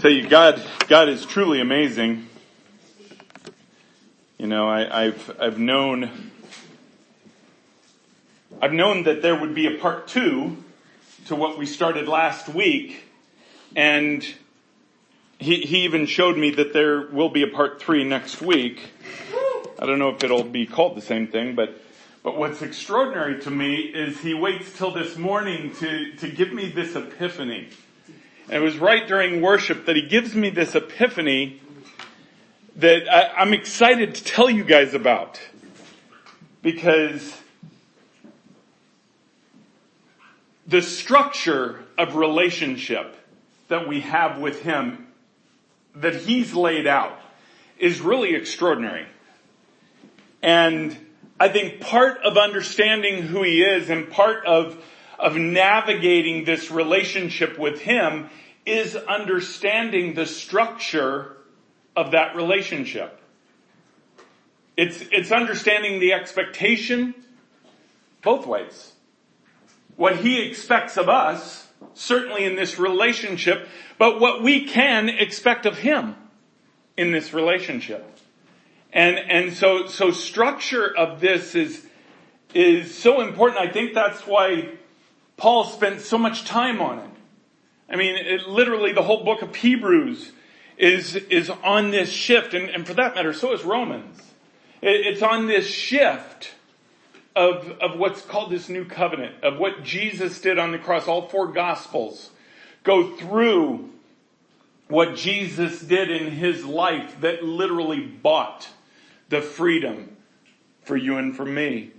tell you, God, God is truly amazing. You know, I, I've, I've known, I've known that there would be a part two to what we started last week, and he, he even showed me that there will be a part three next week. I don't know if it'll be called the same thing, but, but what's extraordinary to me is he waits till this morning to, to give me this epiphany. And it was right during worship that he gives me this epiphany that I, I'm excited to tell you guys about. Because the structure of relationship that we have with him that he's laid out is really extraordinary. And I think part of understanding who he is and part of, of navigating this relationship with him is understanding the structure of that relationship. It's, it's understanding the expectation both ways. What he expects of us, certainly in this relationship, but what we can expect of him in this relationship. And, and so, so structure of this is, is so important. I think that's why Paul spent so much time on it. I mean, it, literally the whole book of Hebrews is, is on this shift, and, and for that matter, so is Romans. It, it's on this shift of, of what's called this new covenant, of what Jesus did on the cross. All four gospels go through what Jesus did in his life that literally bought the freedom for you and for me.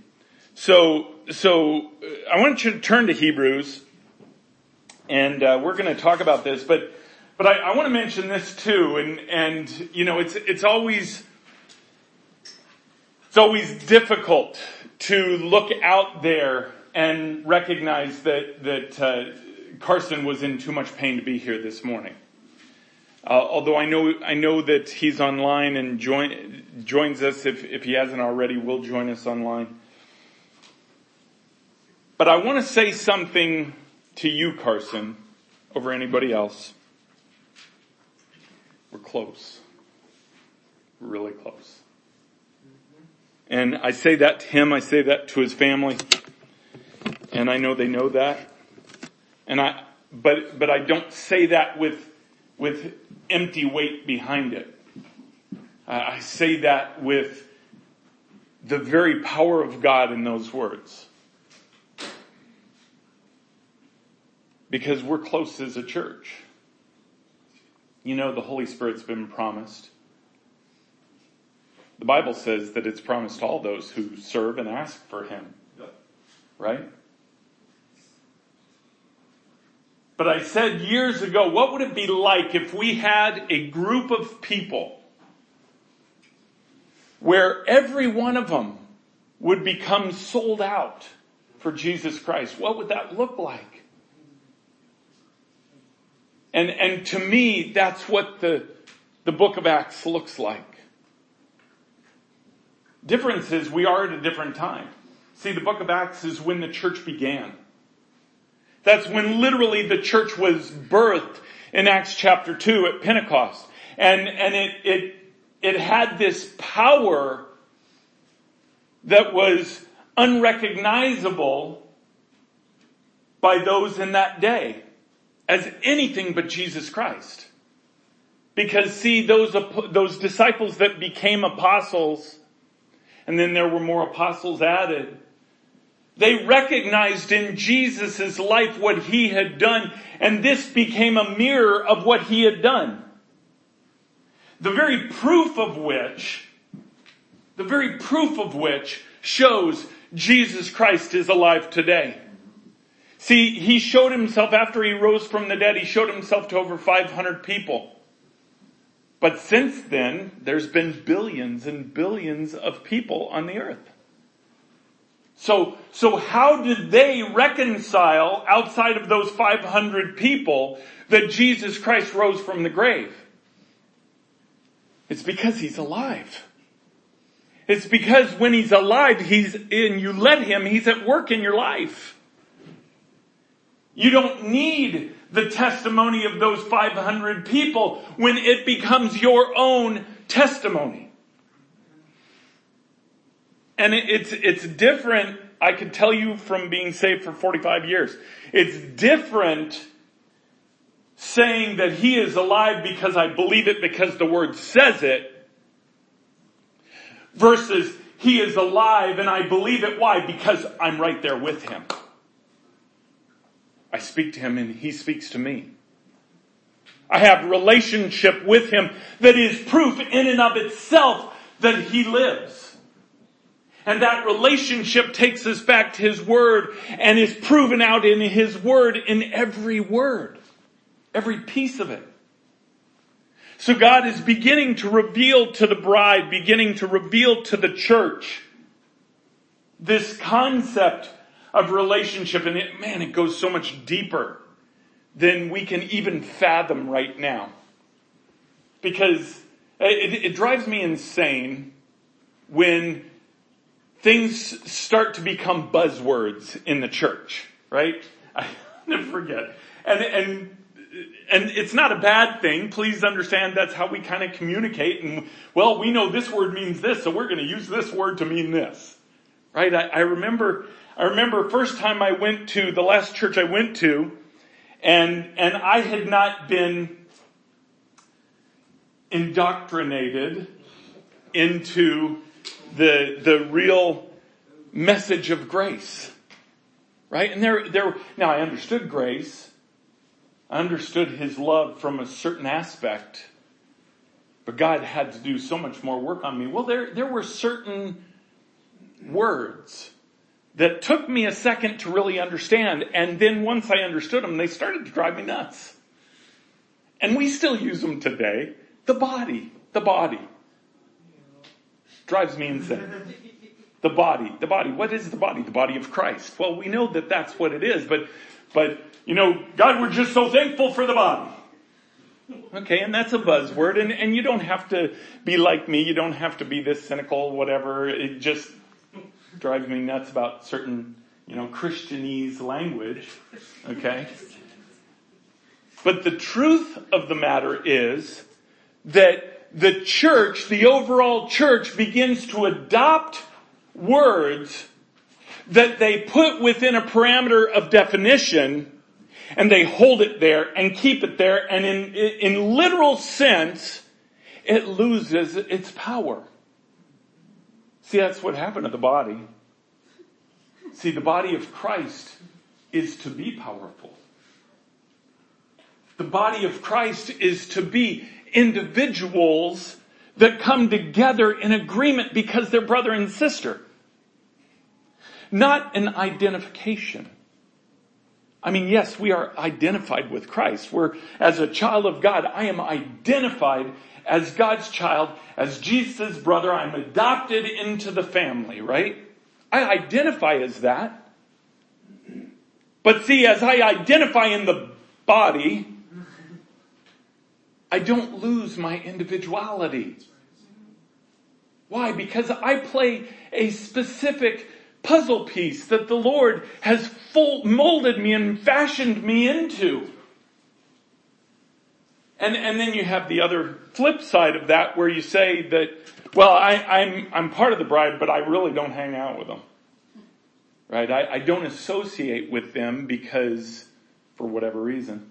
So, so uh, I want you to turn to Hebrews and uh, we're going to talk about this. But but I, I want to mention this too, and and you know it's it's always it's always difficult to look out there and recognize that that uh, Carson was in too much pain to be here this morning. Uh, although I know I know that he's online and join, joins us if if he hasn't already, will join us online. But I want to say something to you, Carson, over anybody else. We're close. We're really close. And I say that to him, I say that to his family. And I know they know that. And I, but, but I don't say that with, with empty weight behind it. I say that with the very power of God in those words. Because we're close as a church. You know, the Holy Spirit's been promised. The Bible says that it's promised to all those who serve and ask for Him. Right? But I said years ago, what would it be like if we had a group of people where every one of them would become sold out for Jesus Christ? What would that look like? And, and to me, that's what the, the book of Acts looks like. Difference is we are at a different time. See, the book of Acts is when the church began. That's when literally the church was birthed in Acts chapter 2 at Pentecost. And, and it, it, it had this power that was unrecognizable by those in that day as anything but Jesus Christ. Because see, those, those disciples that became apostles, and then there were more apostles added, they recognized in Jesus' life what he had done, and this became a mirror of what he had done. The very proof of which, the very proof of which shows Jesus Christ is alive today. See, he showed himself after he rose from the dead, he showed himself to over 500 people. But since then, there's been billions and billions of people on the earth. So, so how did they reconcile outside of those 500 people that Jesus Christ rose from the grave? It's because he's alive. It's because when he's alive, he's, and you let him, he's at work in your life. You don't need the testimony of those 500 people when it becomes your own testimony. And it's, it's different, I could tell you from being saved for 45 years. It's different saying that he is alive because I believe it because the word says it versus he is alive and I believe it. Why? Because I'm right there with him. I speak to him and he speaks to me. I have relationship with him that is proof in and of itself that he lives. And that relationship takes us back to his word and is proven out in his word in every word. Every piece of it. So God is beginning to reveal to the bride, beginning to reveal to the church this concept of relationship and it, man, it goes so much deeper than we can even fathom right now. Because it, it drives me insane when things start to become buzzwords in the church, right? I never forget. And, and, and it's not a bad thing. Please understand that's how we kind of communicate. And well, we know this word means this, so we're going to use this word to mean this, right? I, I remember I remember first time I went to the last church I went to, and, and I had not been indoctrinated into the, the real message of grace. Right? And there, there, now I understood grace. I understood his love from a certain aspect. But God had to do so much more work on me. Well, there, there were certain words that took me a second to really understand. And then once I understood them, they started to drive me nuts. And we still use them today. The body, the body. Drives me insane. The body, the body. What is the body? The body of Christ. Well, we know that that's what it is, but, but, you know, God, we're just so thankful for the body. Okay, and that's a buzzword, and, and you don't have to be like me, you don't have to be this cynical, whatever, it just drives me nuts about certain, you know, Christianese language. Okay? But the truth of the matter is that the church, the overall church begins to adopt words that they put within a parameter of definition and they hold it there and keep it there and in, in literal sense, it loses its power. See, that's what happened to the body. See, the body of Christ is to be powerful. The body of Christ is to be individuals that come together in agreement because they're brother and sister. Not an identification. I mean, yes, we are identified with Christ. We're, as a child of God, I am identified as God's child, as Jesus' brother. I'm adopted into the family, right? I identify as that. But see, as I identify in the body, I don't lose my individuality. Why? Because I play a specific puzzle piece that the Lord has full, molded me and fashioned me into. And, and then you have the other flip side of that where you say that, well, I, I'm, I'm part of the bride, but I really don't hang out with them. Right? I, I don't associate with them because, for whatever reason.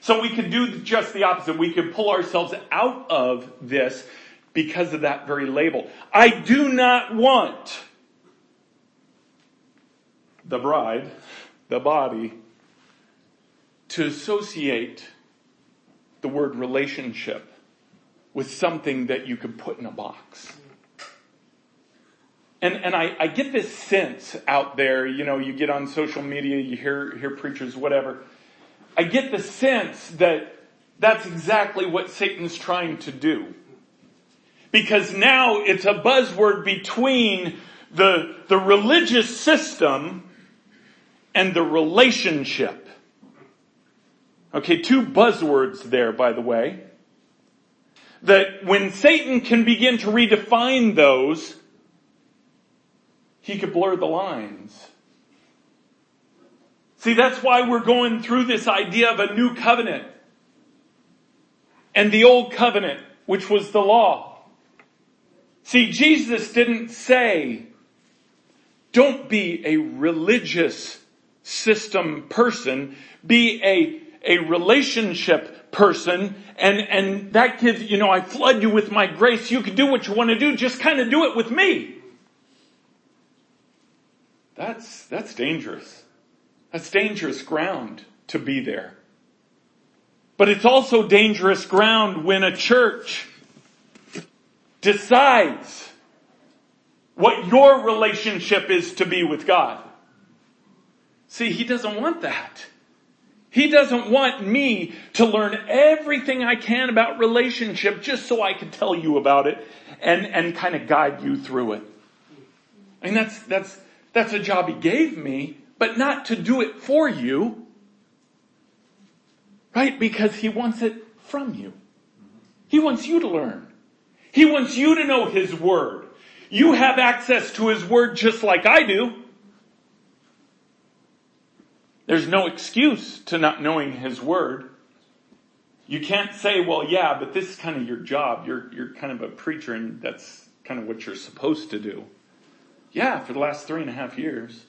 So we could do just the opposite. We could pull ourselves out of this because of that very label. I do not want the bride, the body, to associate the word relationship with something that you could put in a box. And, and I, I get this sense out there, you know, you get on social media, you hear, hear preachers, whatever. I get the sense that that's exactly what Satan's trying to do. Because now it's a buzzword between the, the religious system and the relationship. Okay, two buzzwords there, by the way. That when Satan can begin to redefine those, he could blur the lines. See, that's why we're going through this idea of a new covenant and the old covenant, which was the law. See, Jesus didn't say, don't be a religious system person, be a, a relationship person, and, and that gives, you know, I flood you with my grace, you can do what you want to do, just kind of do it with me. That's, that's dangerous. That's dangerous ground to be there. But it's also dangerous ground when a church decides what your relationship is to be with God. See, he doesn't want that. He doesn't want me to learn everything I can about relationship just so I can tell you about it and, and kind of guide you through it. I mean, that's, that's, that's a job he gave me, but not to do it for you. Right? Because he wants it from you. He wants you to learn. He wants you to know his word. You have access to his word just like I do. There's no excuse to not knowing his word. You can't say, well, yeah, but this is kind of your job. You're, you're kind of a preacher and that's kind of what you're supposed to do. Yeah, for the last three and a half years.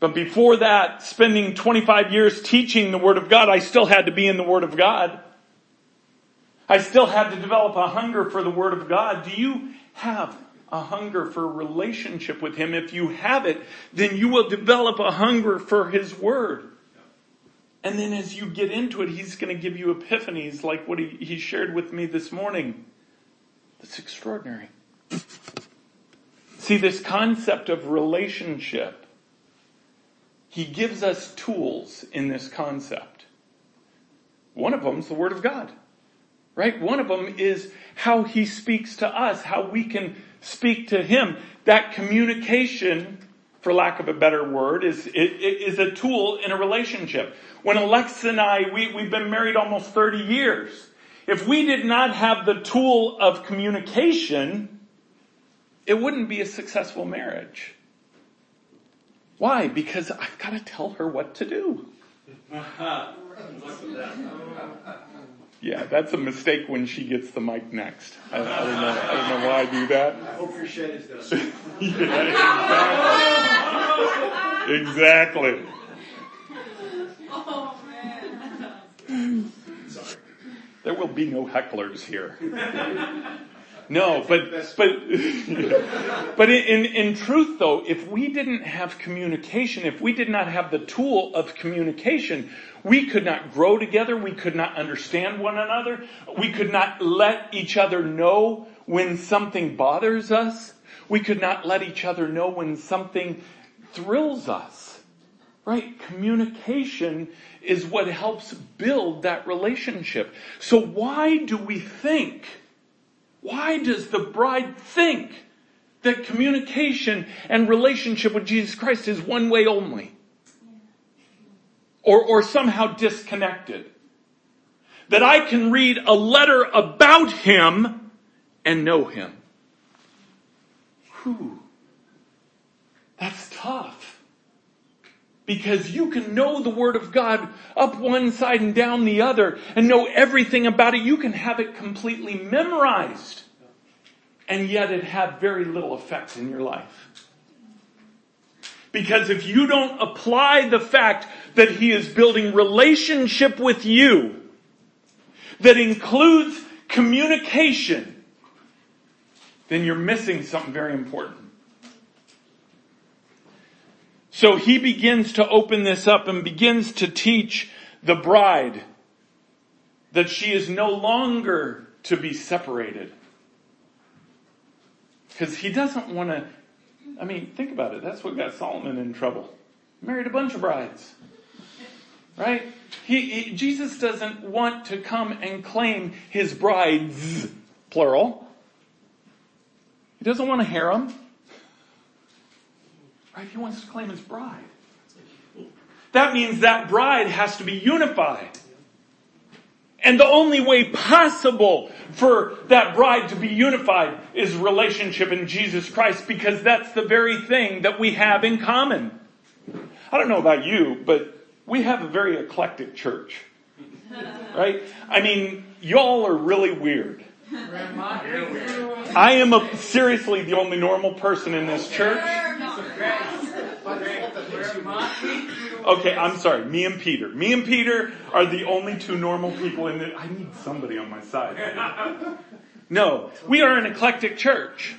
But before that, spending 25 years teaching the Word of God, I still had to be in the Word of God. I still had to develop a hunger for the Word of God. Do you have a hunger for a relationship with Him? If you have it, then you will develop a hunger for His Word. And then as you get into it, He's going to give you epiphanies like what He, he shared with me this morning. That's extraordinary. See, this concept of relationship he gives us tools in this concept. One of them is the Word of God, right? One of them is how He speaks to us, how we can speak to Him. That communication, for lack of a better word, is, is a tool in a relationship. When Alexa and I, we, we've been married almost 30 years. If we did not have the tool of communication, it wouldn't be a successful marriage. Why? Because I've got to tell her what to do. Yeah, that's a mistake when she gets the mic next. I, I, don't, know, I don't know why I do that. I hope your shed is done. yeah, exactly. exactly. Oh man. Sorry. There will be no hecklers here. No, but but but in in truth though, if we didn't have communication, if we did not have the tool of communication, we could not grow together, we could not understand one another, we could not let each other know when something bothers us, we could not let each other know when something thrills us. Right? Communication is what helps build that relationship. So why do we think why does the bride think that communication and relationship with Jesus Christ is one way only? Or, or somehow disconnected? That I can read a letter about Him and know Him. Whew. That's tough because you can know the Word of God up one side and down the other and know everything about it. You can have it completely memorized and yet it have very little effect in your life. Because if you don't apply the fact that He is building relationship with you that includes communication, then you're missing something very important. So he begins to open this up and begins to teach the bride that she is no longer to be separated. Because he doesn't want to, I mean, think about it. That's what got Solomon in trouble. Married a bunch of brides. Right? He, he, Jesus doesn't want to come and claim his brides, plural. He doesn't want to harem. Right? He wants to claim his bride. That means that bride has to be unified. And the only way possible for that bride to be unified is relationship in Jesus Christ because that's the very thing that we have in common. I don't know about you, but we have a very eclectic church. Right? I mean, y'all are really weird. I am a, seriously the only normal person in this church. Okay, I'm sorry. Me and Peter. Me and Peter are the only two normal people in it. I need somebody on my side. No, we are an eclectic church.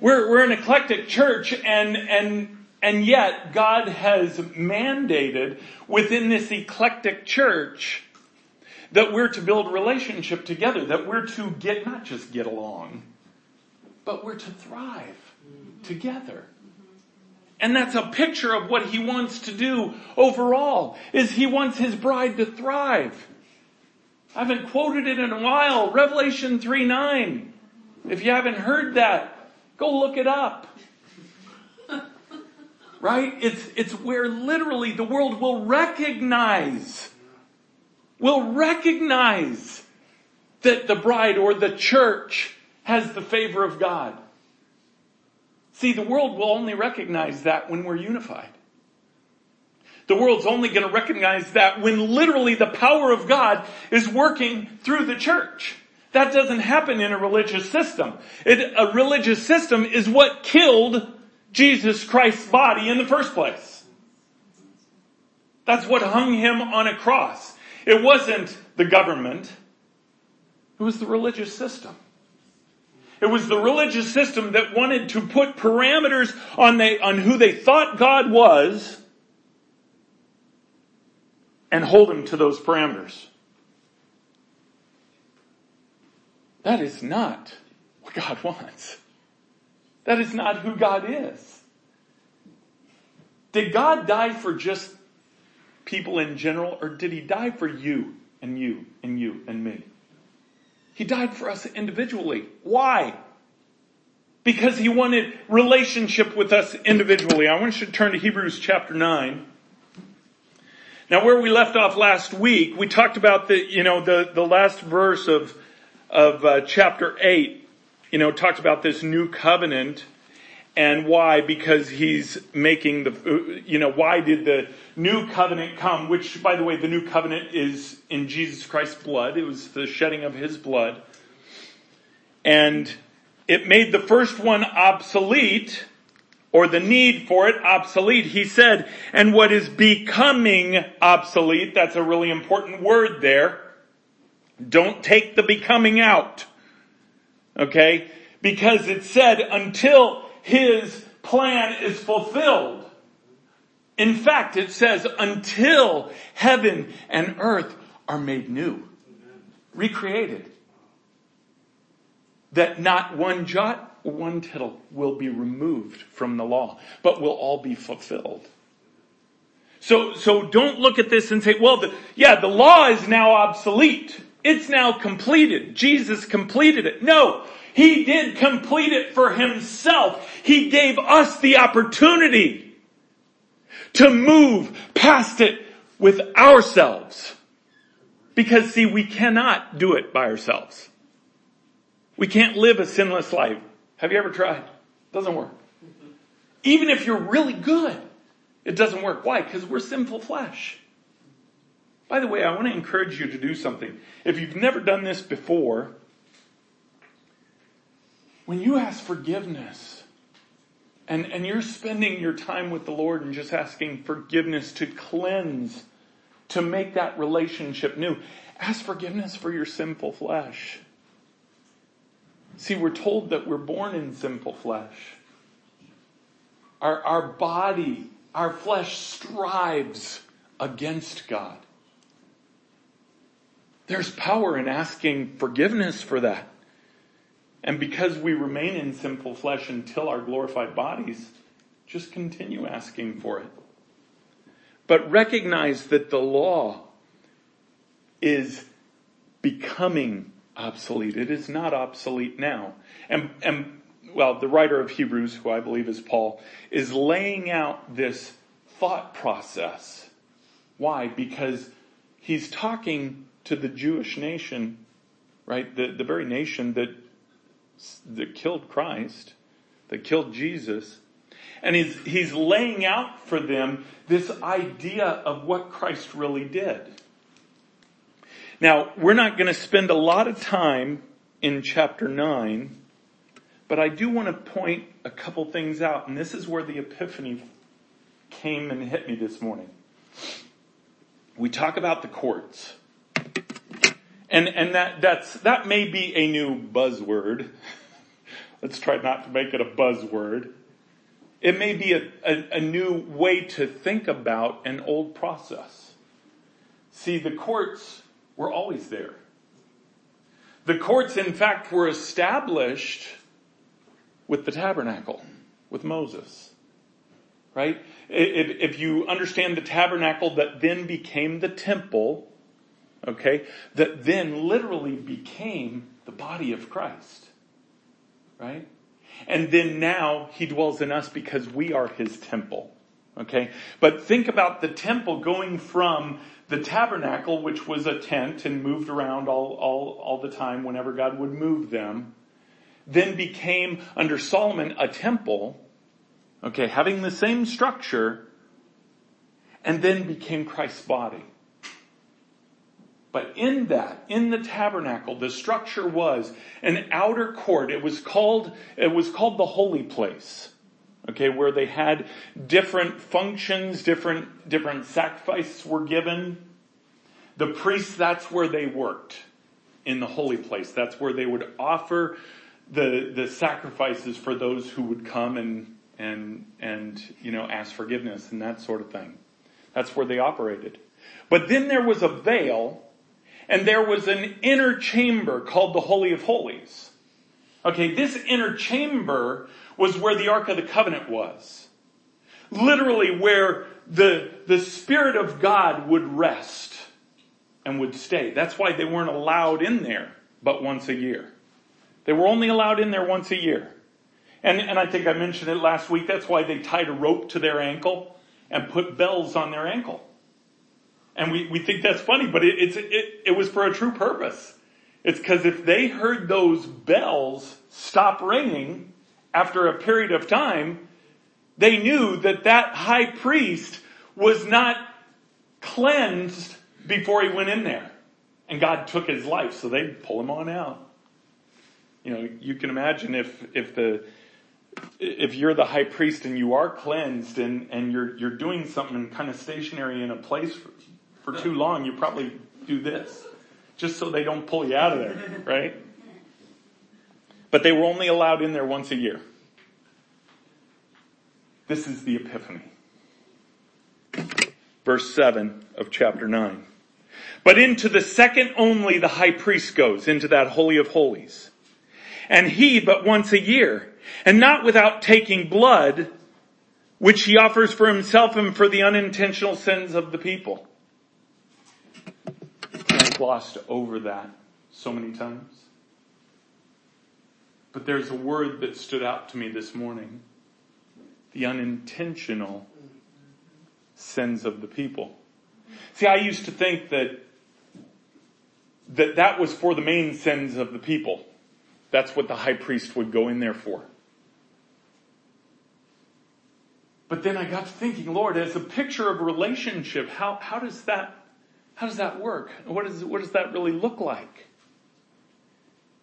We're, we're an eclectic church and, and, and yet God has mandated within this eclectic church that we're to build relationship together, that we're to get, not just get along, but we're to thrive together. And that's a picture of what he wants to do overall, is he wants his bride to thrive. I haven't quoted it in a while. Revelation 3 9. If you haven't heard that, go look it up. Right? It's, it's where literally the world will recognize, will recognize that the bride or the church has the favor of God. See, the world will only recognize that when we're unified. The world's only going to recognize that when literally the power of God is working through the church. That doesn't happen in a religious system. It, a religious system is what killed Jesus Christ's body in the first place. That's what hung him on a cross. It wasn't the government. It was the religious system. It was the religious system that wanted to put parameters on, they, on who they thought God was and hold him to those parameters. That is not what God wants. That is not who God is. Did God die for just people in general or did he die for you and you and you and me? He died for us individually. Why? Because he wanted relationship with us individually. I want you to turn to Hebrews chapter 9. Now where we left off last week, we talked about the, you know, the, the last verse of, of uh, chapter 8, you know, talked about this new covenant and why? Because he's making the, uh, you know, why did the new covenant come? Which, by the way, the new covenant is in Jesus Christ's blood. It was the shedding of his blood. And it made the first one obsolete, or the need for it obsolete. He said, and what is becoming obsolete, that's a really important word there. Don't take the becoming out. Okay? Because it said until his plan is fulfilled. In fact, it says until heaven and earth are made new, recreated, that not one jot or one tittle will be removed from the law, but will all be fulfilled. So, so don't look at this and say, well, the, yeah, the law is now obsolete. It's now completed. Jesus completed it. No, he did complete it for himself. He gave us the opportunity to move past it with ourselves. Because see, we cannot do it by ourselves. We can't live a sinless life. Have you ever tried? Doesn't work. Even if you're really good, it doesn't work. Why? Because we're sinful flesh. By the way, I want to encourage you to do something. If you've never done this before, when you ask forgiveness and, and you're spending your time with the Lord and just asking forgiveness to cleanse, to make that relationship new, ask forgiveness for your sinful flesh. See, we're told that we're born in sinful flesh. Our, our body, our flesh strives against God. There's power in asking forgiveness for that. And because we remain in sinful flesh until our glorified bodies, just continue asking for it. But recognize that the law is becoming obsolete. It is not obsolete now. And, and, well, the writer of Hebrews, who I believe is Paul, is laying out this thought process. Why? Because he's talking to the Jewish nation, right? The, the very nation that that killed Christ, that killed Jesus. And he's, he's laying out for them this idea of what Christ really did. Now, we're not going to spend a lot of time in chapter 9, but I do want to point a couple things out, and this is where the epiphany came and hit me this morning. We talk about the courts. And, and that, that's, that may be a new buzzword. Let's try not to make it a buzzword. It may be a, a, a new way to think about an old process. See, the courts were always there. The courts, in fact, were established with the tabernacle, with Moses. Right? If, if you understand the tabernacle that then became the temple, okay, that then literally became the body of Christ. Right? And then now he dwells in us because we are his temple. Okay? But think about the temple going from the tabernacle, which was a tent and moved around all, all, all the time whenever God would move them, then became under Solomon a temple, okay, having the same structure, and then became Christ's body. But in that, in the tabernacle, the structure was an outer court. It was called, it was called the holy place. Okay, where they had different functions, different, different sacrifices were given. The priests, that's where they worked. In the holy place. That's where they would offer the, the sacrifices for those who would come and, and, and, you know, ask forgiveness and that sort of thing. That's where they operated. But then there was a veil and there was an inner chamber called the Holy of Holies. Okay, this inner chamber was where the Ark of the Covenant was. Literally where the, the Spirit of God would rest and would stay. That's why they weren't allowed in there but once a year. They were only allowed in there once a year. And, and I think I mentioned it last week. That's why they tied a rope to their ankle and put bells on their ankle. And we, we think that's funny, but it, it's, it, it was for a true purpose. It's because if they heard those bells stop ringing after a period of time, they knew that that high priest was not cleansed before he went in there. And God took his life, so they pull him on out. You know, you can imagine if, if the, if you're the high priest and you are cleansed and, and you're, you're doing something kind of stationary in a place for, too long, you probably do this. Just so they don't pull you out of there, right? But they were only allowed in there once a year. This is the Epiphany. Verse 7 of chapter 9. But into the second only the high priest goes, into that holy of holies. And he but once a year, and not without taking blood, which he offers for himself and for the unintentional sins of the people. Glossed over that so many times. But there's a word that stood out to me this morning. The unintentional sins of the people. See, I used to think that that that was for the main sins of the people. That's what the high priest would go in there for. But then I got to thinking, Lord, as a picture of relationship, how, how does that how does that work? What, is, what does that really look like?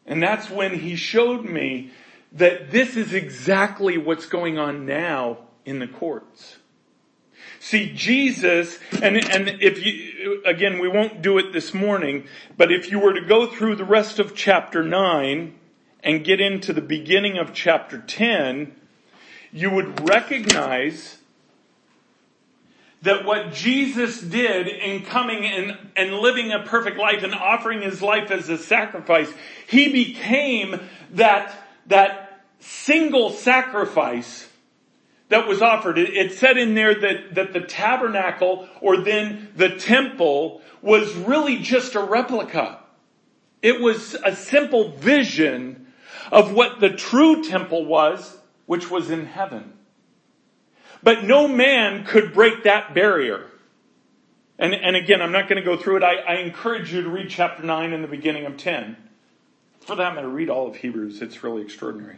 And that's when he showed me that this is exactly what's going on now in the courts. See, Jesus, and, and if you, again, we won't do it this morning, but if you were to go through the rest of chapter 9 and get into the beginning of chapter 10, you would recognize that what Jesus did in coming and, and living a perfect life and offering his life as a sacrifice, he became that, that single sacrifice that was offered. It, it said in there that, that the tabernacle or then the temple was really just a replica. It was a simple vision of what the true temple was, which was in heaven. But no man could break that barrier. And, and again, I'm not going to go through it. I, I encourage you to read chapter 9 and the beginning of 10. For that matter, read all of Hebrews. It's really extraordinary.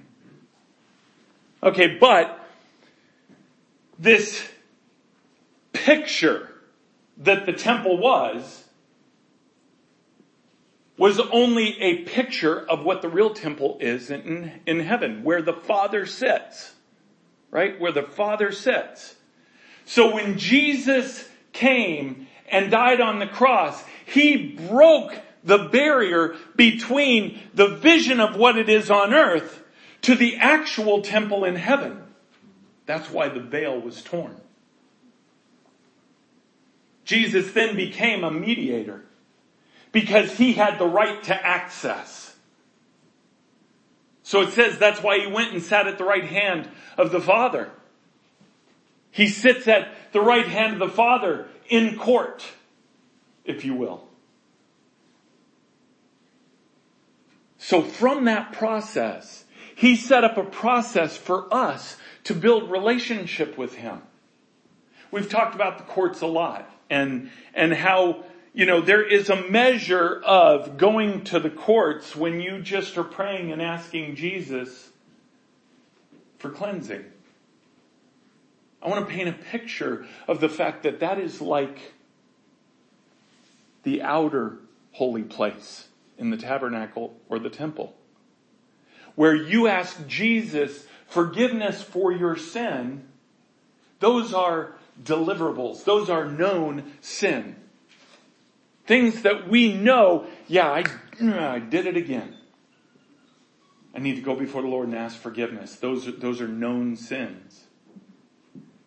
Okay, but this picture that the temple was, was only a picture of what the real temple is in, in heaven, where the Father sits. Right? Where the Father sits. So when Jesus came and died on the cross, He broke the barrier between the vision of what it is on earth to the actual temple in heaven. That's why the veil was torn. Jesus then became a mediator because he had the right to access. So it says that's why he went and sat at the right hand of the Father. He sits at the right hand of the Father in court, if you will. So from that process, he set up a process for us to build relationship with him. We've talked about the courts a lot and, and how, you know, there is a measure of going to the courts when you just are praying and asking Jesus for cleansing. I want to paint a picture of the fact that that is like the outer holy place in the tabernacle or the temple. Where you ask Jesus forgiveness for your sin, those are deliverables. Those are known sin. Things that we know, yeah, I, uh, I did it again. I need to go before the Lord and ask forgiveness. Those, those are known sins.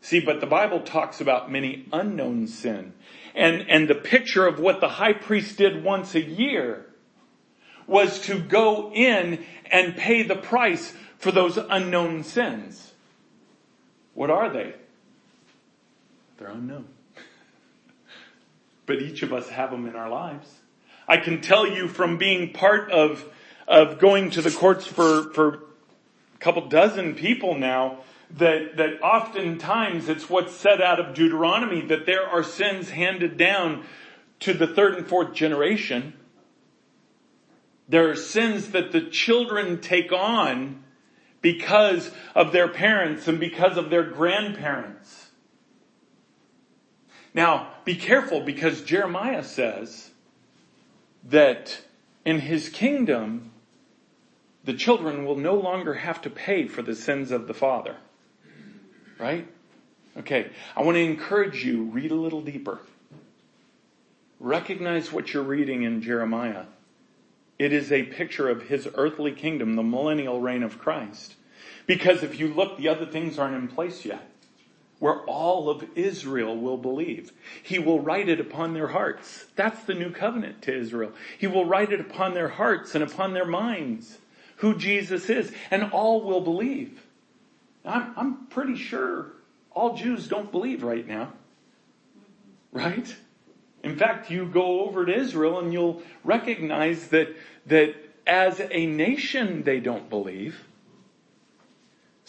See, but the Bible talks about many unknown sin. And, and the picture of what the high priest did once a year was to go in and pay the price for those unknown sins. What are they? They're unknown. But each of us have them in our lives. I can tell you from being part of, of going to the courts for, for a couple dozen people now, that, that oftentimes it's what's said out of Deuteronomy that there are sins handed down to the third and fourth generation. There are sins that the children take on because of their parents and because of their grandparents. Now, be careful because Jeremiah says that in his kingdom, the children will no longer have to pay for the sins of the father. Right? Okay. I want to encourage you, read a little deeper. Recognize what you're reading in Jeremiah. It is a picture of his earthly kingdom, the millennial reign of Christ. Because if you look, the other things aren't in place yet. Where all of Israel will believe. He will write it upon their hearts. That's the new covenant to Israel. He will write it upon their hearts and upon their minds who Jesus is, and all will believe. I'm, I'm pretty sure all Jews don't believe right now. Right? In fact, you go over to Israel and you'll recognize that, that as a nation they don't believe.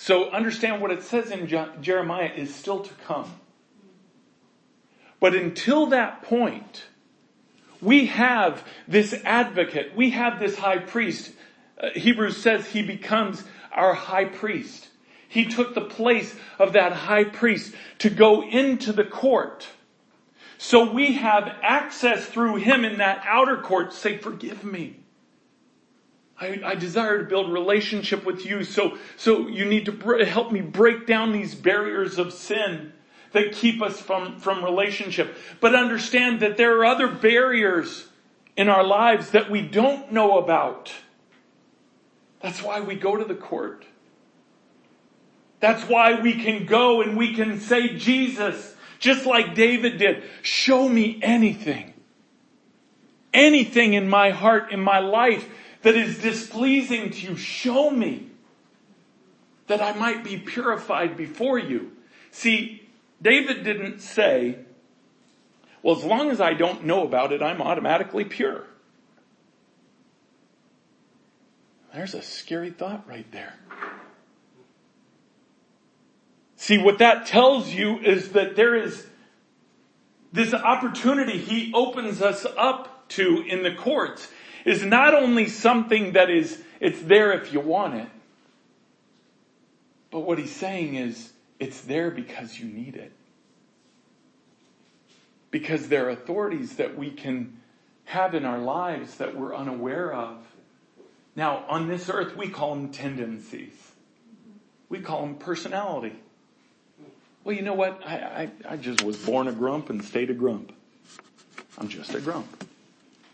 So understand what it says in Jeremiah is still to come. But until that point, we have this advocate, we have this high priest. Uh, Hebrews says he becomes our high priest. He took the place of that high priest to go into the court so we have access through him in that outer court. Say, forgive me. I, I, desire to build relationship with you. So, so you need to br- help me break down these barriers of sin that keep us from, from relationship. But understand that there are other barriers in our lives that we don't know about. That's why we go to the court. That's why we can go and we can say, Jesus, just like David did. Show me anything. Anything in my heart, in my life that is displeasing to you. Show me that I might be purified before you. See, David didn't say, well, as long as I don't know about it, I'm automatically pure. There's a scary thought right there. See, what that tells you is that there is this opportunity he opens us up to in the courts is not only something that is, it's there if you want it, but what he's saying is, It's there because you need it. Because there are authorities that we can have in our lives that we're unaware of. Now, on this earth, we call them tendencies. We call them personality. Well, you know what? I, I, I just was born a grump and stayed a grump. I'm just a grump.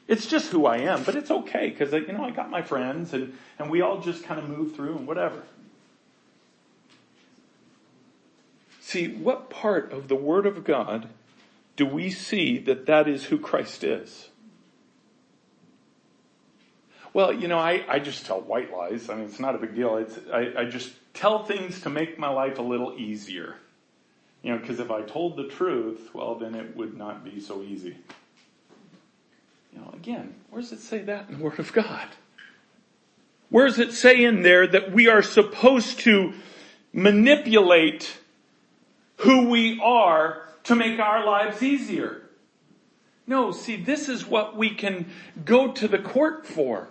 It's just who I am, but it's okay because, you know, I got my friends and, and we all just kind of move through and whatever. See, what part of the Word of God do we see that that is who Christ is? Well, you know, I, I just tell white lies. I mean, it's not a big deal. It's, I, I just tell things to make my life a little easier. You know, because if I told the truth, well, then it would not be so easy. Again, where does it say that in the Word of God? Where does it say in there that we are supposed to manipulate who we are to make our lives easier? No, see, this is what we can go to the court for.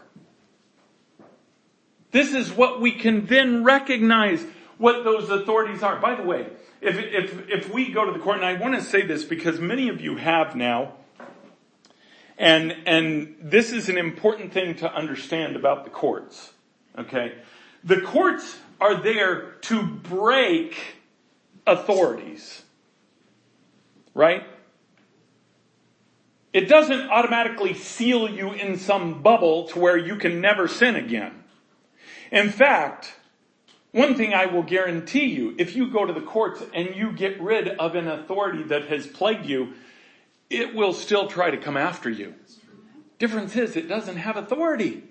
This is what we can then recognize what those authorities are. By the way, if, if, if we go to the court, and I want to say this because many of you have now, and, and this is an important thing to understand about the courts. Okay? The courts are there to break authorities. Right? It doesn't automatically seal you in some bubble to where you can never sin again. In fact, one thing I will guarantee you, if you go to the courts and you get rid of an authority that has plagued you, it will still try to come after you. Difference is it doesn't have authority.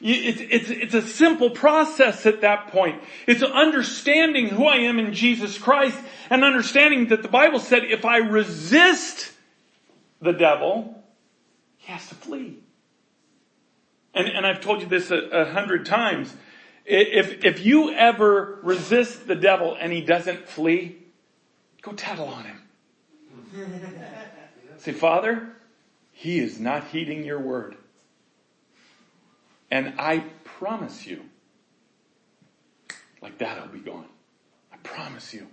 It's, it's, it's a simple process at that point. It's understanding who I am in Jesus Christ and understanding that the Bible said if I resist the devil, he has to flee. And, and I've told you this a, a hundred times. If, if you ever resist the devil and he doesn't flee, go tattle on him. Say, Father, he is not heeding your word. And I promise you, like that I'll be gone. I promise you.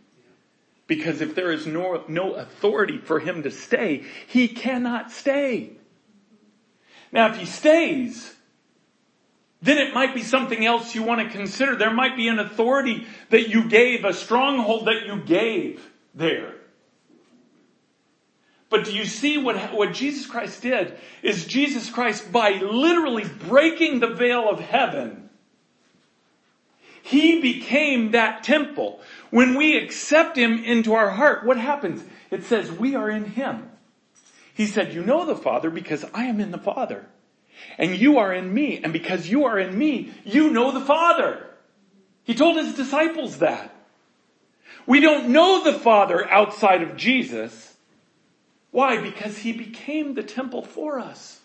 Because if there is no, no authority for him to stay, he cannot stay. Now if he stays, then it might be something else you want to consider. There might be an authority that you gave, a stronghold that you gave there. But do you see what, what Jesus Christ did? Is Jesus Christ, by literally breaking the veil of heaven, He became that temple. When we accept Him into our heart, what happens? It says we are in Him. He said, you know the Father because I am in the Father. And you are in me. And because you are in me, you know the Father. He told His disciples that. We don't know the Father outside of Jesus. Why? Because he became the temple for us.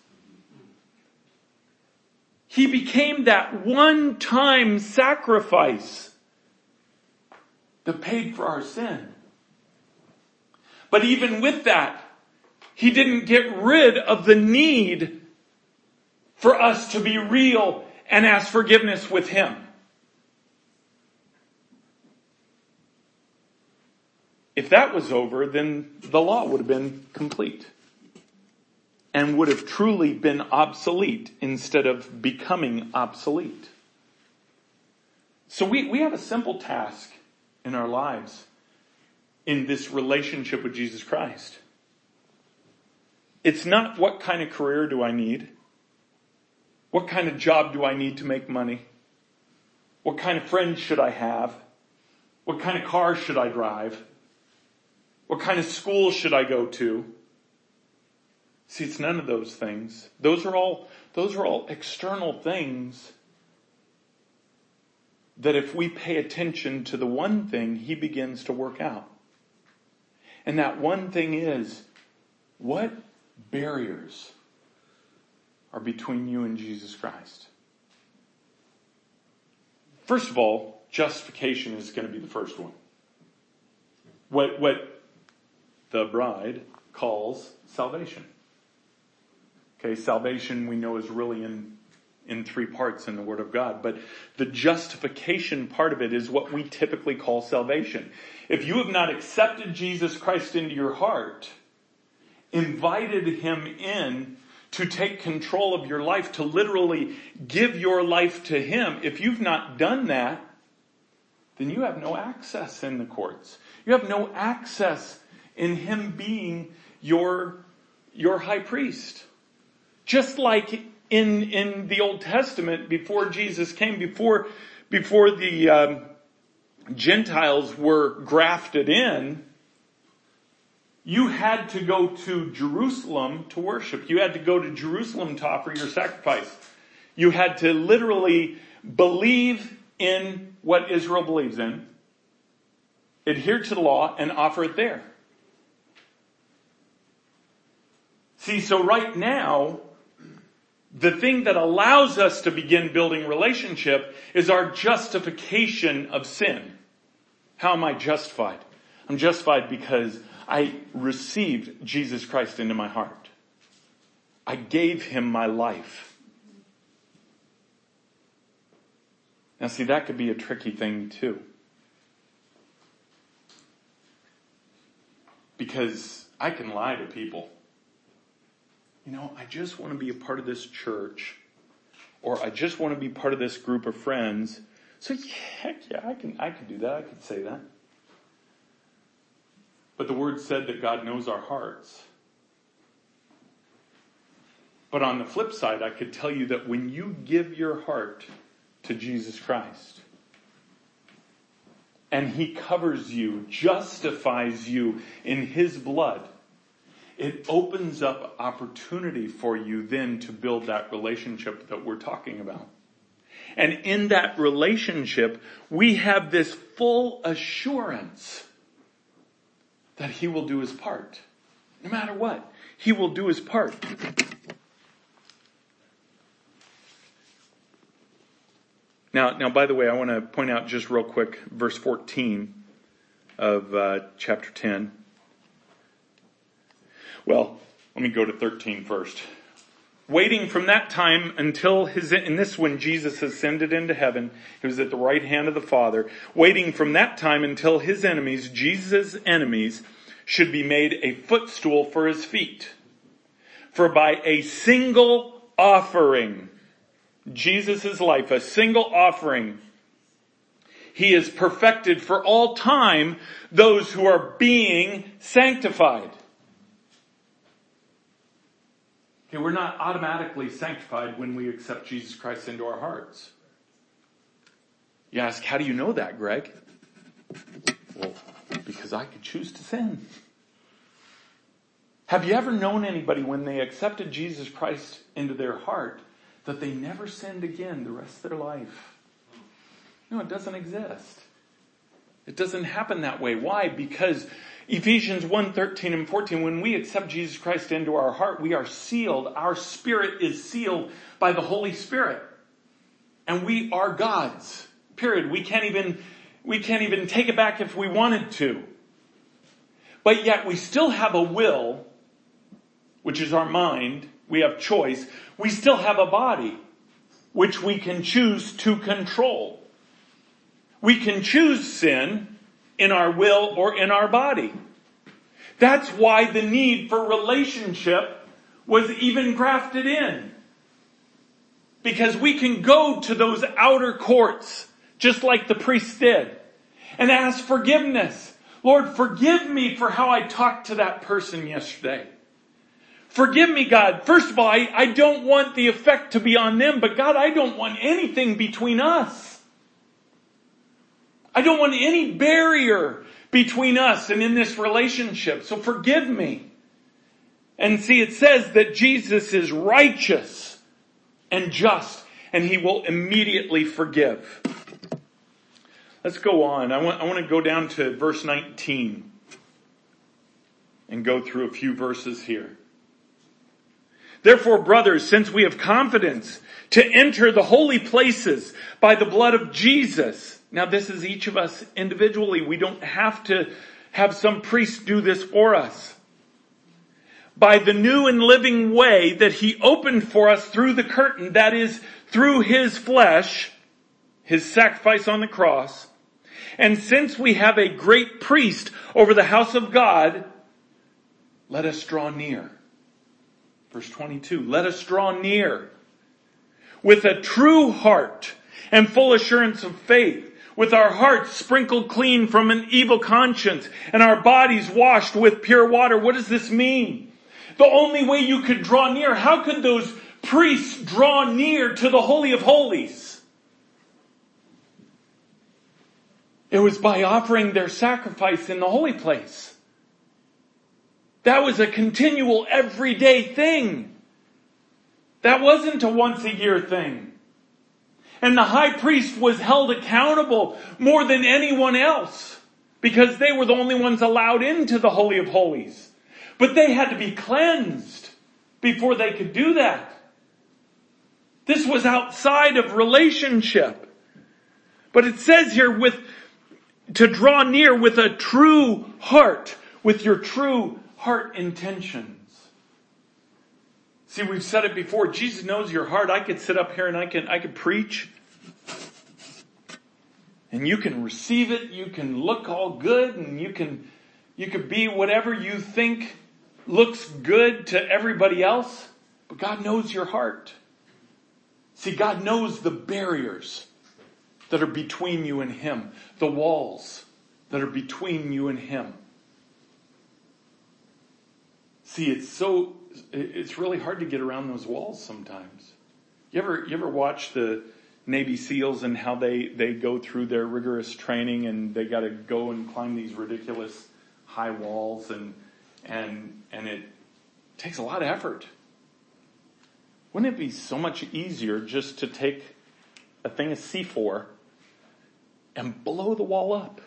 He became that one time sacrifice that paid for our sin. But even with that, he didn't get rid of the need for us to be real and ask forgiveness with him. If that was over, then the law would have been complete and would have truly been obsolete instead of becoming obsolete. So we, we have a simple task in our lives in this relationship with Jesus Christ. It's not what kind of career do I need? What kind of job do I need to make money? What kind of friends should I have? What kind of car should I drive? What kind of school should I go to? See, it's none of those things. Those are all, those are all external things that if we pay attention to the one thing, he begins to work out. And that one thing is, what barriers are between you and Jesus Christ? First of all, justification is going to be the first one. What, what the bride calls salvation. Okay, salvation we know is really in, in three parts in the Word of God. But the justification part of it is what we typically call salvation. If you have not accepted Jesus Christ into your heart, invited Him in to take control of your life, to literally give your life to Him, if you've not done that, then you have no access in the courts. You have no access in Him being your, your high priest. Just like in, in the Old Testament, before Jesus came, before, before the um, Gentiles were grafted in, you had to go to Jerusalem to worship. You had to go to Jerusalem to offer your sacrifice. You had to literally believe in what Israel believes in, adhere to the law, and offer it there. See, so right now, the thing that allows us to begin building relationship is our justification of sin. How am I justified? I'm justified because I received Jesus Christ into my heart. I gave him my life. Now see, that could be a tricky thing too. Because I can lie to people. You know, I just want to be a part of this church or I just want to be part of this group of friends. So heck yeah, I can, I can do that. I can say that. But the word said that God knows our hearts. But on the flip side, I could tell you that when you give your heart to Jesus Christ, and He covers you, justifies you in His blood, it opens up opportunity for you then to build that relationship that we're talking about. And in that relationship, we have this full assurance that he will do his part. No matter what, he will do his part. Now, now, by the way, I want to point out just real quick, verse 14 of uh, chapter 10. Well, let me go to 13 first waiting from that time until his, in this when Jesus ascended into heaven, he was at the right hand of the Father, waiting from that time until his enemies, Jesus' enemies, should be made a footstool for his feet. For by a single offering, Jesus' life, a single offering, he is perfected for all time those who are being sanctified. Okay, we're not automatically sanctified when we accept Jesus Christ into our hearts. You ask, how do you know that, Greg? Well, because I could choose to sin. Have you ever known anybody when they accepted Jesus Christ into their heart that they never sinned again the rest of their life? No, it doesn't exist. It doesn't happen that way. Why? Because Ephesians 1, 13 and 14, when we accept Jesus Christ into our heart, we are sealed. Our spirit is sealed by the Holy Spirit. And we are God's. Period. We can't even, we can't even take it back if we wanted to. But yet we still have a will, which is our mind. We have choice. We still have a body, which we can choose to control. We can choose sin, in our will or in our body. That's why the need for relationship was even grafted in. Because we can go to those outer courts, just like the priest did, and ask forgiveness. Lord, forgive me for how I talked to that person yesterday. Forgive me, God. First of all, I, I don't want the effect to be on them, but God, I don't want anything between us. I don't want any barrier between us and in this relationship. So forgive me. And see, it says that Jesus is righteous and just and he will immediately forgive. Let's go on. I want, I want to go down to verse 19 and go through a few verses here. Therefore, brothers, since we have confidence to enter the holy places by the blood of Jesus, now this is each of us individually. We don't have to have some priest do this for us. by the new and living way that he opened for us through the curtain, that is, through his flesh, his sacrifice on the cross. And since we have a great priest over the house of God, let us draw near. Verse 22, let us draw near with a true heart and full assurance of faith with our hearts sprinkled clean from an evil conscience and our bodies washed with pure water. What does this mean? The only way you could draw near, how could those priests draw near to the Holy of Holies? It was by offering their sacrifice in the holy place. That was a continual everyday thing. That wasn't a once a year thing. And the high priest was held accountable more than anyone else because they were the only ones allowed into the Holy of Holies. But they had to be cleansed before they could do that. This was outside of relationship. But it says here with, to draw near with a true heart, with your true heart intentions. See, we've said it before. Jesus knows your heart. I could sit up here and I can, I could preach. And you can receive it. You can look all good and you can, you could be whatever you think looks good to everybody else. But God knows your heart. See, God knows the barriers that are between you and Him, the walls that are between you and Him. See, it's so, it's really hard to get around those walls sometimes. You ever, you ever watch the Navy SEALs and how they, they go through their rigorous training and they gotta go and climb these ridiculous high walls and, and, and it takes a lot of effort. Wouldn't it be so much easier just to take a thing of C4 and blow the wall up?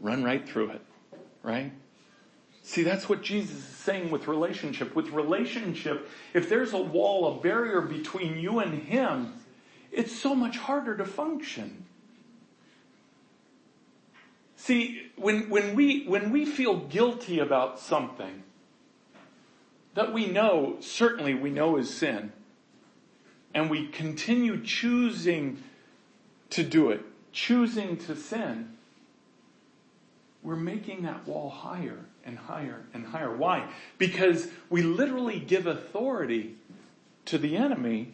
Run right through it, right? See, that's what Jesus is saying with relationship. With relationship, if there's a wall, a barrier between you and Him, it's so much harder to function. See, when, when we, when we feel guilty about something that we know, certainly we know is sin, and we continue choosing to do it, choosing to sin, we're making that wall higher and higher and higher. Why? Because we literally give authority to the enemy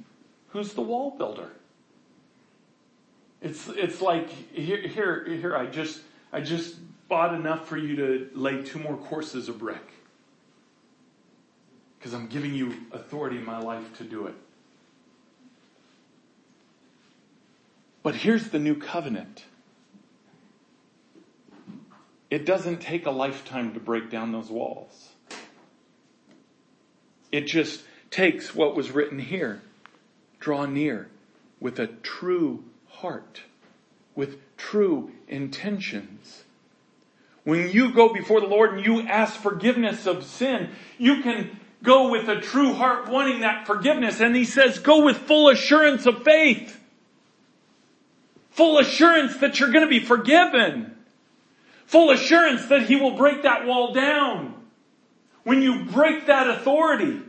who's the wall builder. It's, it's like, here, here, here, I just, I just bought enough for you to lay two more courses of brick. Because I'm giving you authority in my life to do it. But here's the new covenant. It doesn't take a lifetime to break down those walls. It just takes what was written here. Draw near with a true heart, with true intentions. When you go before the Lord and you ask forgiveness of sin, you can go with a true heart wanting that forgiveness. And he says, go with full assurance of faith. Full assurance that you're going to be forgiven full assurance that he will break that wall down when you break that authority.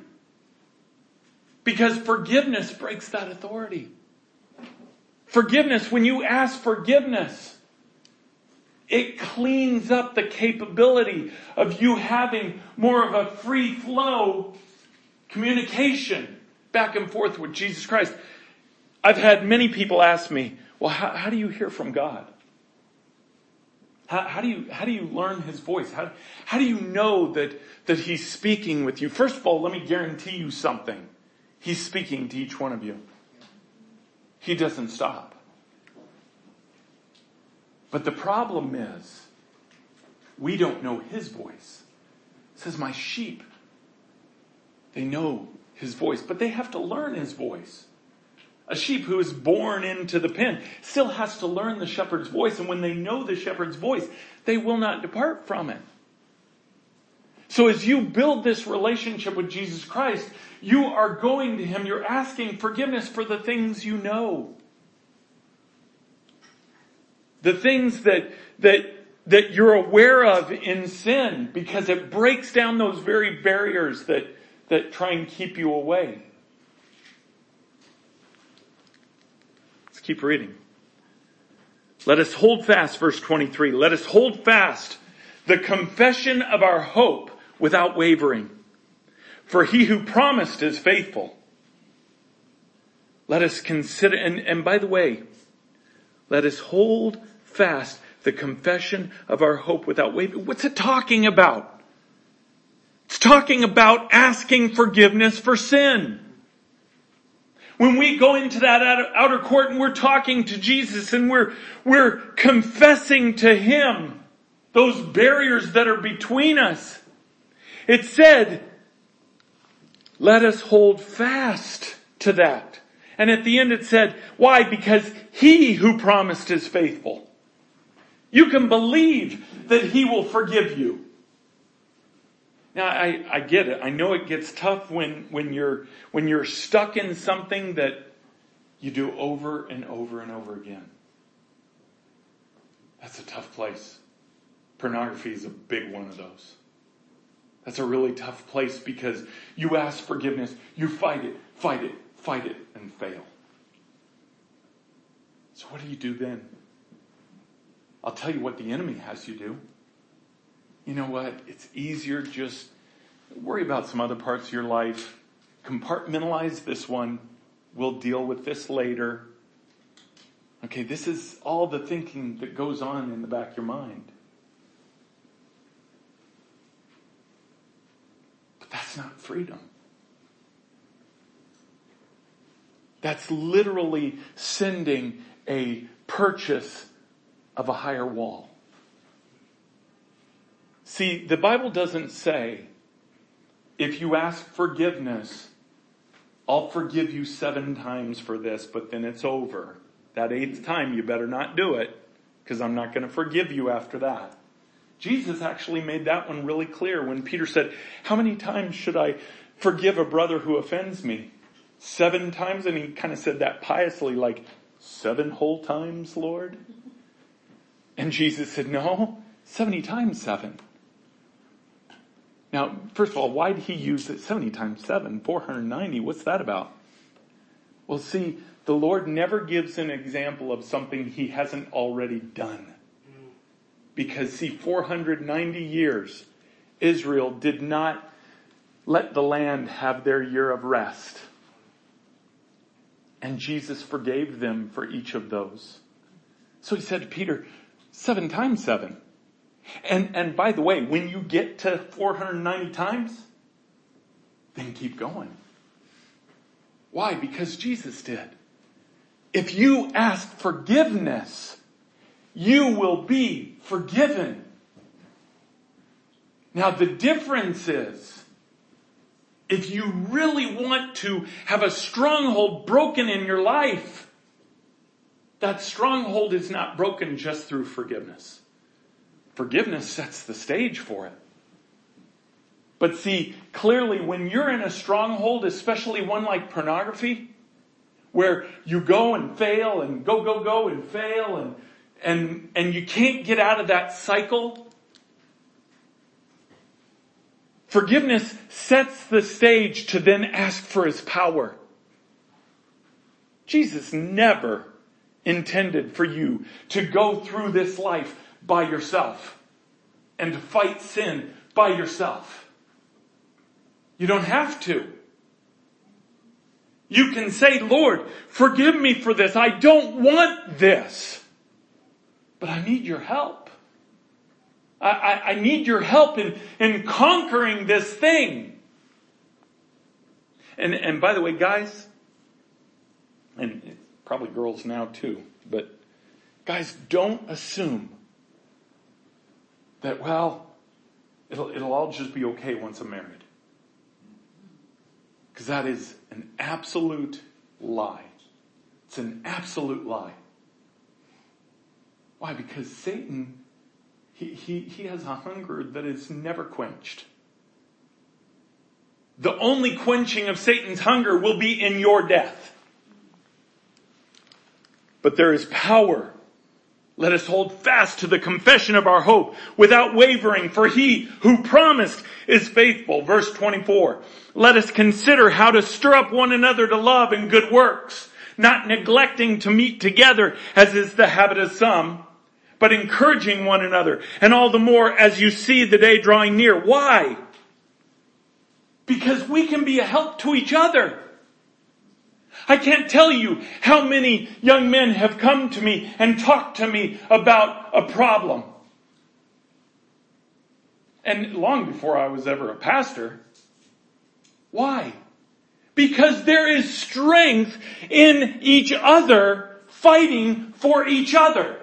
Because forgiveness breaks that authority. Forgiveness, when you ask forgiveness, it cleans up the capability of you having more of a free flow communication back and forth with Jesus Christ. I've had many people ask me, well, how, how do you hear from God? How, how, do you, how do you learn his voice? How, how do you know that, that he's speaking with you? First of all, let me guarantee you something. He's speaking to each one of you. He doesn't stop. But the problem is, we don't know his voice. It says, my sheep, they know his voice, but they have to learn his voice. A sheep who is born into the pen still has to learn the shepherd's voice, and when they know the shepherd's voice, they will not depart from it. So as you build this relationship with Jesus Christ, you are going to Him, you're asking forgiveness for the things you know. The things that, that that you're aware of in sin because it breaks down those very barriers that, that try and keep you away. Keep reading. Let us hold fast, verse 23. Let us hold fast the confession of our hope without wavering. For he who promised is faithful. Let us consider, and, and by the way, let us hold fast the confession of our hope without wavering. What's it talking about? It's talking about asking forgiveness for sin. When we go into that outer court and we're talking to Jesus and we're, we're confessing to Him those barriers that are between us, it said, let us hold fast to that. And at the end it said, why? Because He who promised is faithful. You can believe that He will forgive you. Now I, I get it. I know it gets tough when, when you're, when you're stuck in something that you do over and over and over again. That's a tough place. Pornography is a big one of those. That's a really tough place because you ask forgiveness, you fight it, fight it, fight it, and fail. So what do you do then? I'll tell you what the enemy has you do you know what? It's easier just worry about some other parts of your life. Compartmentalize this one. We'll deal with this later. Okay, this is all the thinking that goes on in the back of your mind. But that's not freedom. That's literally sending a purchase of a higher wall. See, the Bible doesn't say, if you ask forgiveness, I'll forgive you seven times for this, but then it's over. That eighth time, you better not do it, because I'm not going to forgive you after that. Jesus actually made that one really clear when Peter said, how many times should I forgive a brother who offends me? Seven times? And he kind of said that piously, like, seven whole times, Lord? And Jesus said, no, 70 times seven. Now, first of all, why did he use it 70 times 7? 490. What's that about? Well, see, the Lord never gives an example of something he hasn't already done. Because see, 490 years, Israel did not let the land have their year of rest. And Jesus forgave them for each of those. So he said to Peter, seven times seven. And, and by the way, when you get to 490 times, then keep going. Why? Because Jesus did. If you ask forgiveness, you will be forgiven. Now the difference is, if you really want to have a stronghold broken in your life, that stronghold is not broken just through forgiveness. Forgiveness sets the stage for it. But see, clearly when you're in a stronghold, especially one like pornography, where you go and fail and go, go, go and fail and, and, and you can't get out of that cycle, forgiveness sets the stage to then ask for his power. Jesus never intended for you to go through this life by yourself and to fight sin by yourself. You don't have to. You can say, Lord, forgive me for this. I don't want this, but I need your help. I, I, I need your help in, in conquering this thing. And, and by the way, guys, and probably girls now too, but guys, don't assume that, well, it'll, it'll all just be okay once I'm married. Because that is an absolute lie. It's an absolute lie. Why? Because Satan, he, he, he has a hunger that is never quenched. The only quenching of Satan's hunger will be in your death. But there is power Let us hold fast to the confession of our hope without wavering, for he who promised is faithful. Verse 24. Let us consider how to stir up one another to love and good works, not neglecting to meet together as is the habit of some, but encouraging one another, and all the more as you see the day drawing near. Why? Because we can be a help to each other. I can't tell you how many young men have come to me and talked to me about a problem. And long before I was ever a pastor. Why? Because there is strength in each other fighting for each other.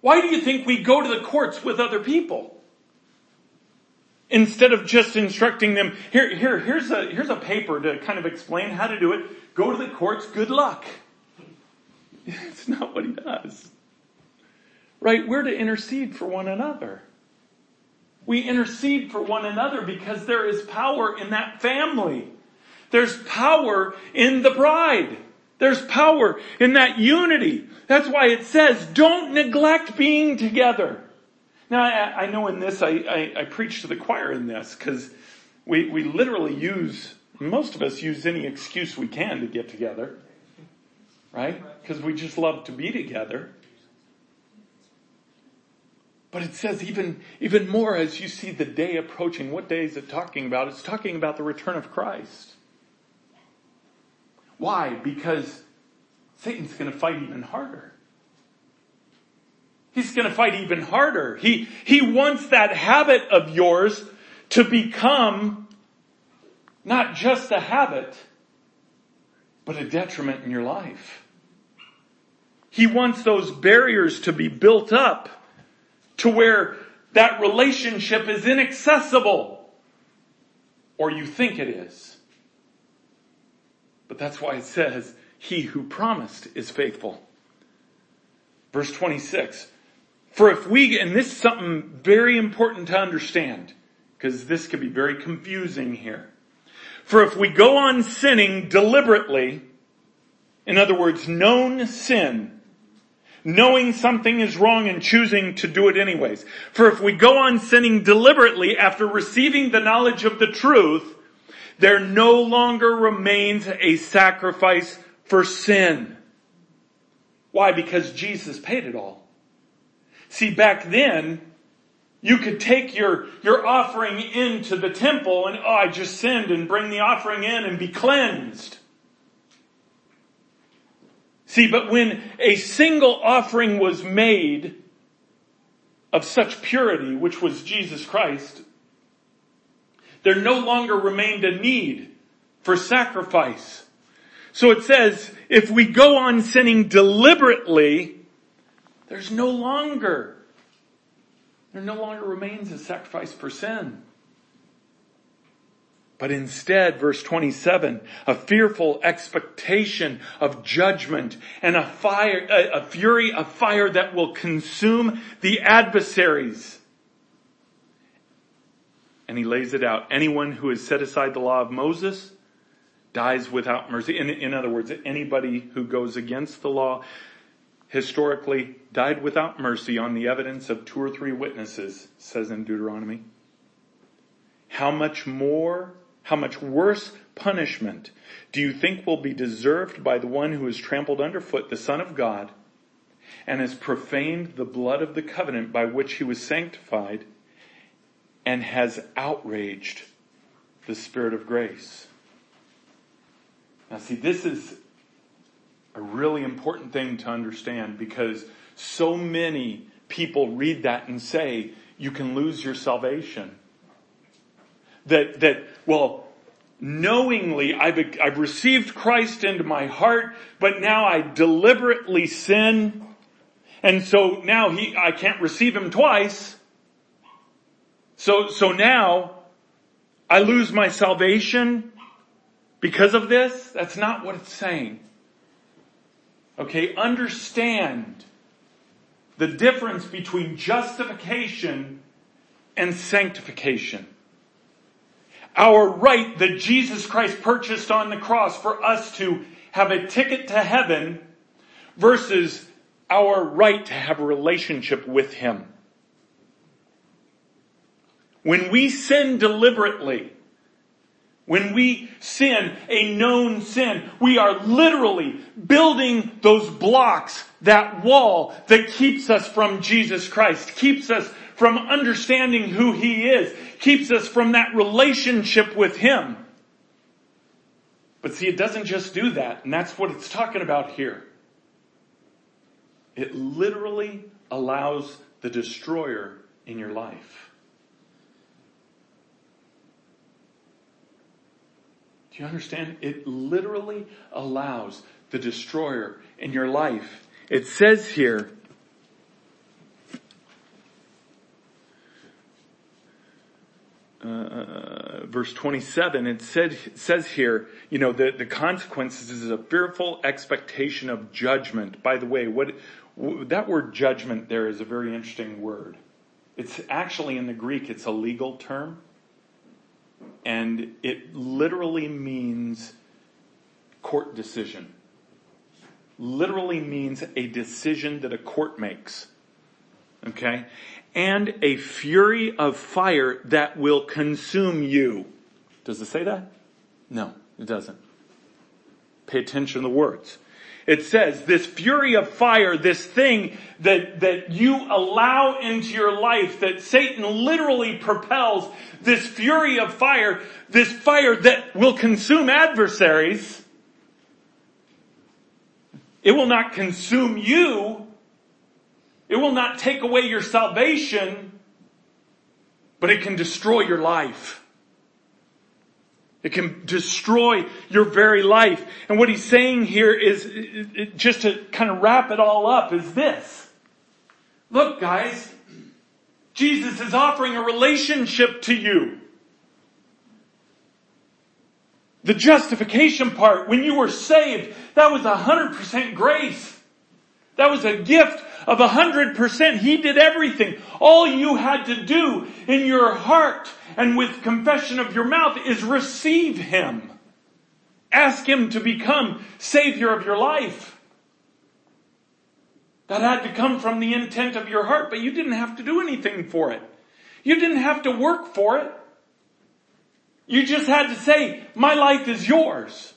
Why do you think we go to the courts with other people? Instead of just instructing them, here, here, here's a, here's a paper to kind of explain how to do it. Go to the courts, good luck. It's not what he does. Right? We're to intercede for one another. We intercede for one another because there is power in that family. There's power in the bride. There's power in that unity. That's why it says, don't neglect being together. Now, I, I know in this, I, I, I, preach to the choir in this because we, we literally use, most of us use any excuse we can to get together. Right? Because we just love to be together. But it says even, even more as you see the day approaching. What day is it talking about? It's talking about the return of Christ. Why? Because Satan's going to fight even harder. He's going to fight even harder. He, he wants that habit of yours to become not just a habit, but a detriment in your life. He wants those barriers to be built up to where that relationship is inaccessible. Or you think it is. But that's why it says, he who promised is faithful. Verse 26. For if we, and this is something very important to understand, because this could be very confusing here. For if we go on sinning deliberately, in other words, known sin, knowing something is wrong and choosing to do it anyways. For if we go on sinning deliberately after receiving the knowledge of the truth, there no longer remains a sacrifice for sin. Why? Because Jesus paid it all. See, back then, you could take your, your offering into the temple and, oh, I just sinned and bring the offering in and be cleansed. See, but when a single offering was made of such purity, which was Jesus Christ, there no longer remained a need for sacrifice. So it says, if we go on sinning deliberately, there's no longer, there no longer remains a sacrifice for sin. But instead, verse 27, a fearful expectation of judgment and a fire, a, a fury of fire that will consume the adversaries. And he lays it out. Anyone who has set aside the law of Moses dies without mercy. In, in other words, anybody who goes against the law historically died without mercy on the evidence of two or three witnesses, says in Deuteronomy. How much more, how much worse punishment do you think will be deserved by the one who has trampled underfoot the Son of God and has profaned the blood of the covenant by which he was sanctified and has outraged the Spirit of grace? Now see, this is a really important thing to understand because so many people read that and say, you can lose your salvation. That, that, well, knowingly I've, I've received Christ into my heart, but now I deliberately sin. And so now he, I can't receive him twice. So, so now I lose my salvation because of this. That's not what it's saying. Okay, understand the difference between justification and sanctification. Our right that Jesus Christ purchased on the cross for us to have a ticket to heaven versus our right to have a relationship with Him. When we sin deliberately, when we sin a known sin, we are literally building those blocks, that wall that keeps us from Jesus Christ, keeps us from understanding who He is, keeps us from that relationship with Him. But see, it doesn't just do that, and that's what it's talking about here. It literally allows the destroyer in your life. Do you understand? It literally allows the destroyer in your life. It says here, uh, verse 27, it said, says here, you know, the, the consequences is a fearful expectation of judgment. By the way, what, that word judgment there is a very interesting word. It's actually in the Greek, it's a legal term. And it literally means court decision. Literally means a decision that a court makes. Okay? And a fury of fire that will consume you. Does it say that? No, it doesn't. Pay attention to the words. It says this fury of fire, this thing that, that you allow into your life, that Satan literally propels this fury of fire, this fire that will consume adversaries. It will not consume you. It will not take away your salvation, but it can destroy your life. It can destroy your very life. And what he's saying here is, just to kind of wrap it all up, is this. Look guys, Jesus is offering a relationship to you. The justification part, when you were saved, that was a hundred percent grace. That was a gift of a hundred percent. He did everything. All you had to do in your heart and with confession of your mouth is receive Him. Ask Him to become Savior of your life. That had to come from the intent of your heart, but you didn't have to do anything for it. You didn't have to work for it. You just had to say, my life is yours.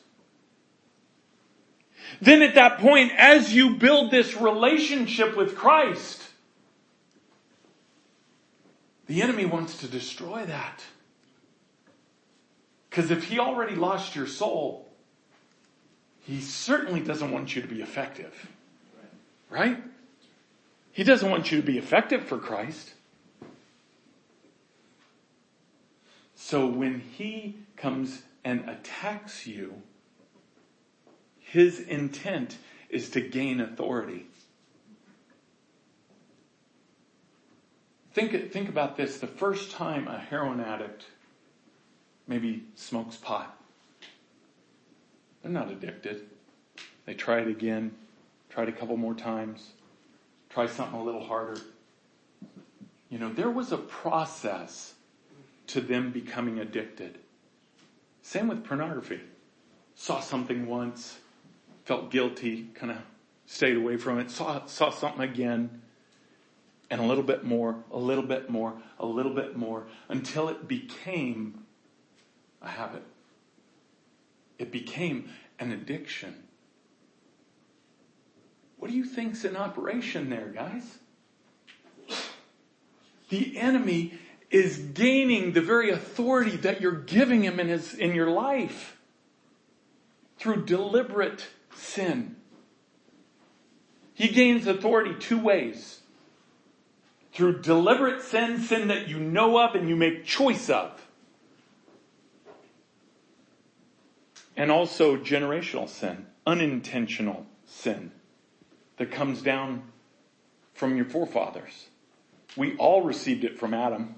Then at that point, as you build this relationship with Christ, the enemy wants to destroy that. Because if he already lost your soul, he certainly doesn't want you to be effective. Right? He doesn't want you to be effective for Christ. So when he comes and attacks you, his intent is to gain authority. Think, think about this. The first time a heroin addict maybe smokes pot, they're not addicted. They try it again, try it a couple more times, try something a little harder. You know, there was a process to them becoming addicted. Same with pornography. Saw something once, felt guilty, kind of stayed away from it, saw, saw something again, and a little bit more, a little bit more, a little bit more, until it became a habit. It became an addiction. What do you think's in operation there, guys? The enemy is gaining the very authority that you're giving him in his, in your life through deliberate sin. He gains authority two ways through deliberate sin, sin that you know of and you make choice of. And also generational sin, unintentional sin that comes down from your forefathers. We all received it from Adam.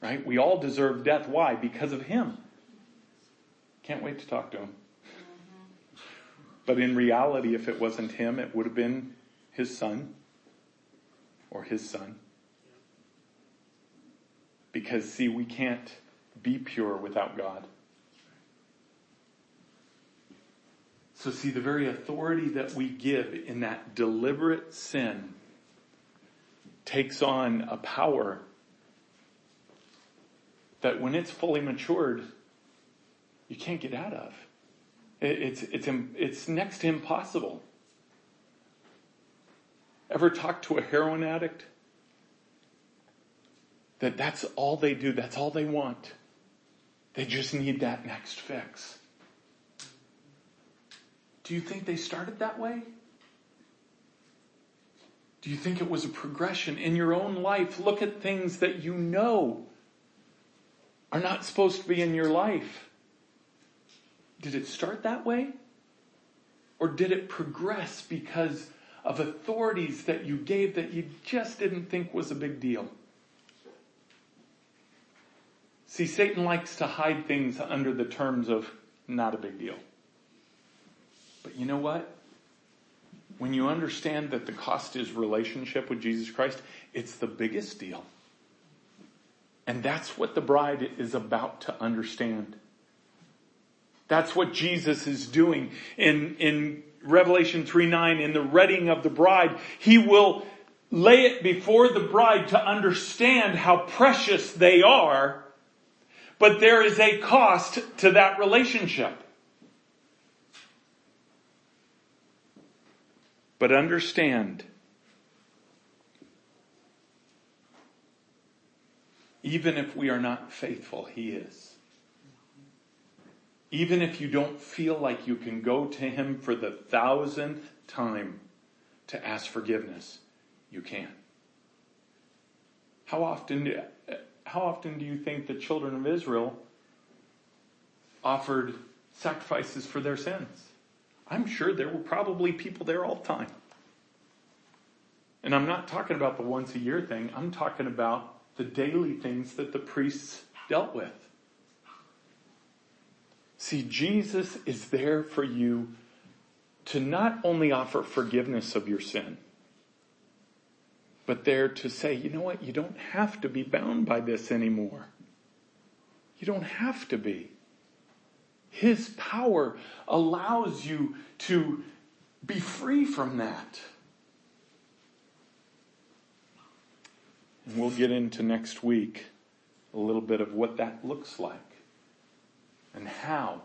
Right? We all deserve death. Why? Because of him. Can't wait to talk to him. But in reality, if it wasn't him, it would have been his son or his son. Because see, we can't be pure without God. So see, the very authority that we give in that deliberate sin takes on a power that when it's fully matured, you can't get out of. It's, it's, it's next to impossible. Ever talk to a heroin addict? That that's all they do, that's all they want. They just need that next fix. Do you think they started that way? Do you think it was a progression in your own life? Look at things that you know are not supposed to be in your life. Did it start that way? Or did it progress because of authorities that you gave that you just didn't think was a big deal? See, Satan likes to hide things under the terms of not a big deal. But you know what? When you understand that the cost is relationship with Jesus Christ, it's the biggest deal. And that's what the bride is about to understand. That's what Jesus is doing in, in Revelation 3 9, in the reading of the bride. He will lay it before the bride to understand how precious they are, but there is a cost to that relationship. But understand Even if we are not faithful, He is. Even if you don't feel like you can go to Him for the thousandth time to ask forgiveness, you can. How often do, how often do you think the children of Israel offered sacrifices for their sins? I'm sure there were probably people there all the time. And I'm not talking about the once a year thing. I'm talking about the daily things that the priests dealt with. See, Jesus is there for you to not only offer forgiveness of your sin, but there to say, you know what, you don't have to be bound by this anymore. You don't have to be. His power allows you to be free from that. And we'll get into next week a little bit of what that looks like and how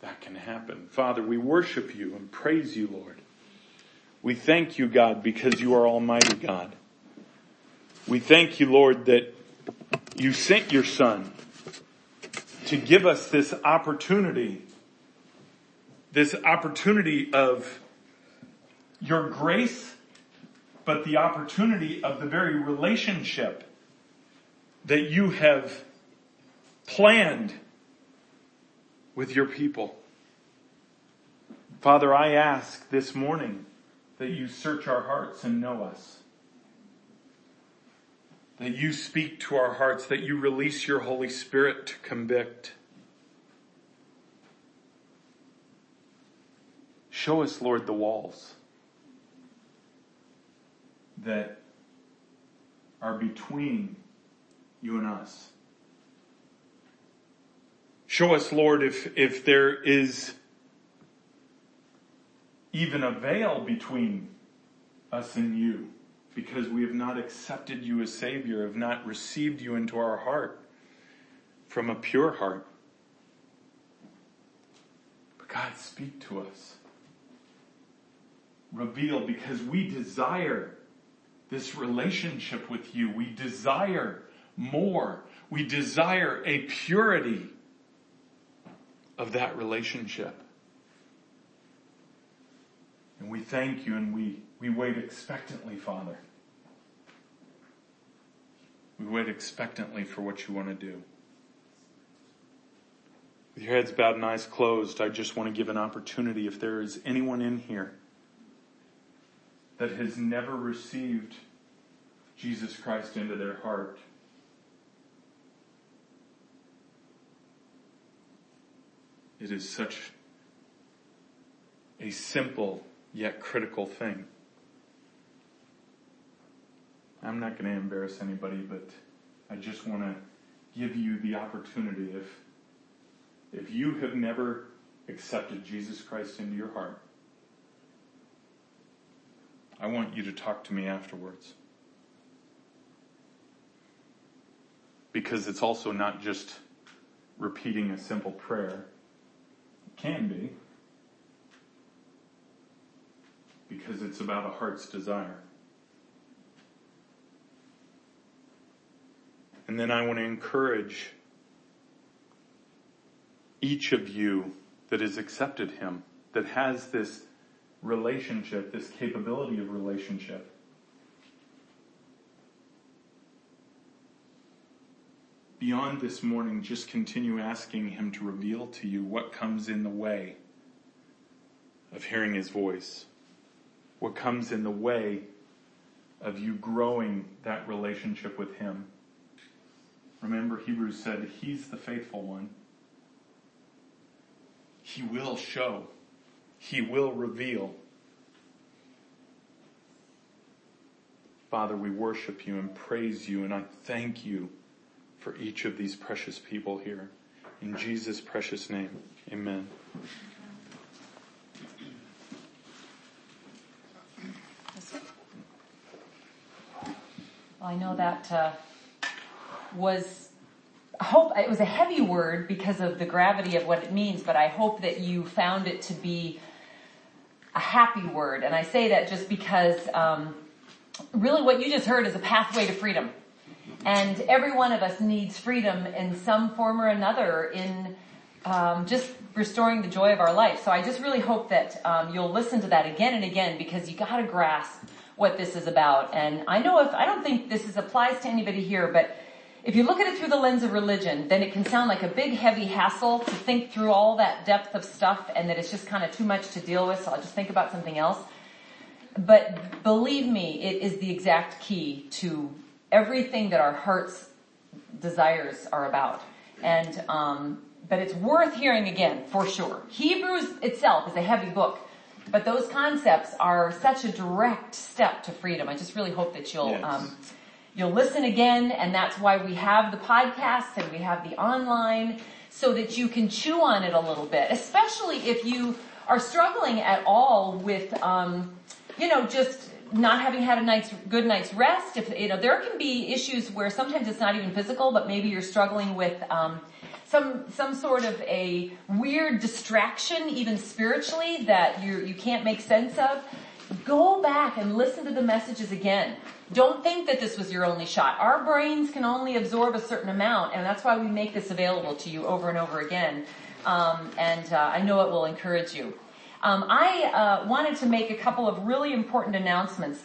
that can happen. Father, we worship you and praise you, Lord. We thank you, God, because you are Almighty God. We thank you, Lord, that you sent your Son to give us this opportunity, this opportunity of your grace but the opportunity of the very relationship that you have planned with your people. Father, I ask this morning that you search our hearts and know us. That you speak to our hearts, that you release your Holy Spirit to convict. Show us, Lord, the walls that are between you and us. Show us, Lord, if, if there is even a veil between us and you because we have not accepted you as Savior, have not received you into our heart from a pure heart. But God, speak to us. Reveal because we desire this relationship with you. We desire more. We desire a purity of that relationship. And we thank you and we, we wait expectantly, Father. We wait expectantly for what you want to do. With your heads bowed and eyes closed, I just want to give an opportunity if there is anyone in here that has never received Jesus Christ into their heart. It is such a simple yet critical thing. I'm not going to embarrass anybody, but I just want to give you the opportunity if if you have never accepted Jesus Christ into your heart, I want you to talk to me afterwards. Because it's also not just repeating a simple prayer. Can be. Because it's about a heart's desire. And then I want to encourage each of you that has accepted Him, that has this relationship, this capability of relationship. Beyond this morning, just continue asking Him to reveal to you what comes in the way of hearing His voice, what comes in the way of you growing that relationship with Him. Remember, Hebrews said, He's the faithful one. He will show. He will reveal. Father, we worship you and praise you and I thank you for each of these precious people here. In Jesus' precious name, amen. Well, I know that uh, was I hope it was a heavy word because of the gravity of what it means, but I hope that you found it to be a happy word. And I say that just because um, really what you just heard is a pathway to freedom. And every one of us needs freedom in some form or another in um, just restoring the joy of our life. So I just really hope that um, you'll listen to that again and again because you got to grasp what this is about. And I know if I don't think this is, applies to anybody here, but if you look at it through the lens of religion, then it can sound like a big heavy hassle to think through all that depth of stuff and that it's just kind of too much to deal with, so I'll just think about something else. But believe me, it is the exact key to everything that our heart's desires are about. And, um, but it's worth hearing again, for sure. Hebrews itself is a heavy book, but those concepts are such a direct step to freedom. I just really hope that you'll, Yes. um, You'll listen again, and that's why we have the podcast and we have the online so that you can chew on it a little bit, especially if you are struggling at all with, um, you know, just not having had a night's good night's rest. If you know, there can be issues where sometimes it's not even physical, but maybe you're struggling with um, some some sort of a weird distraction, even spiritually, that you you can't make sense of. Go back and listen to the messages again. Don't think that this was your only shot. Our brains can only absorb a certain amount, and that's why we make this available to you over and over again. Um, and uh, I know it will encourage you. Um, I uh, wanted to make a couple of really important announcements.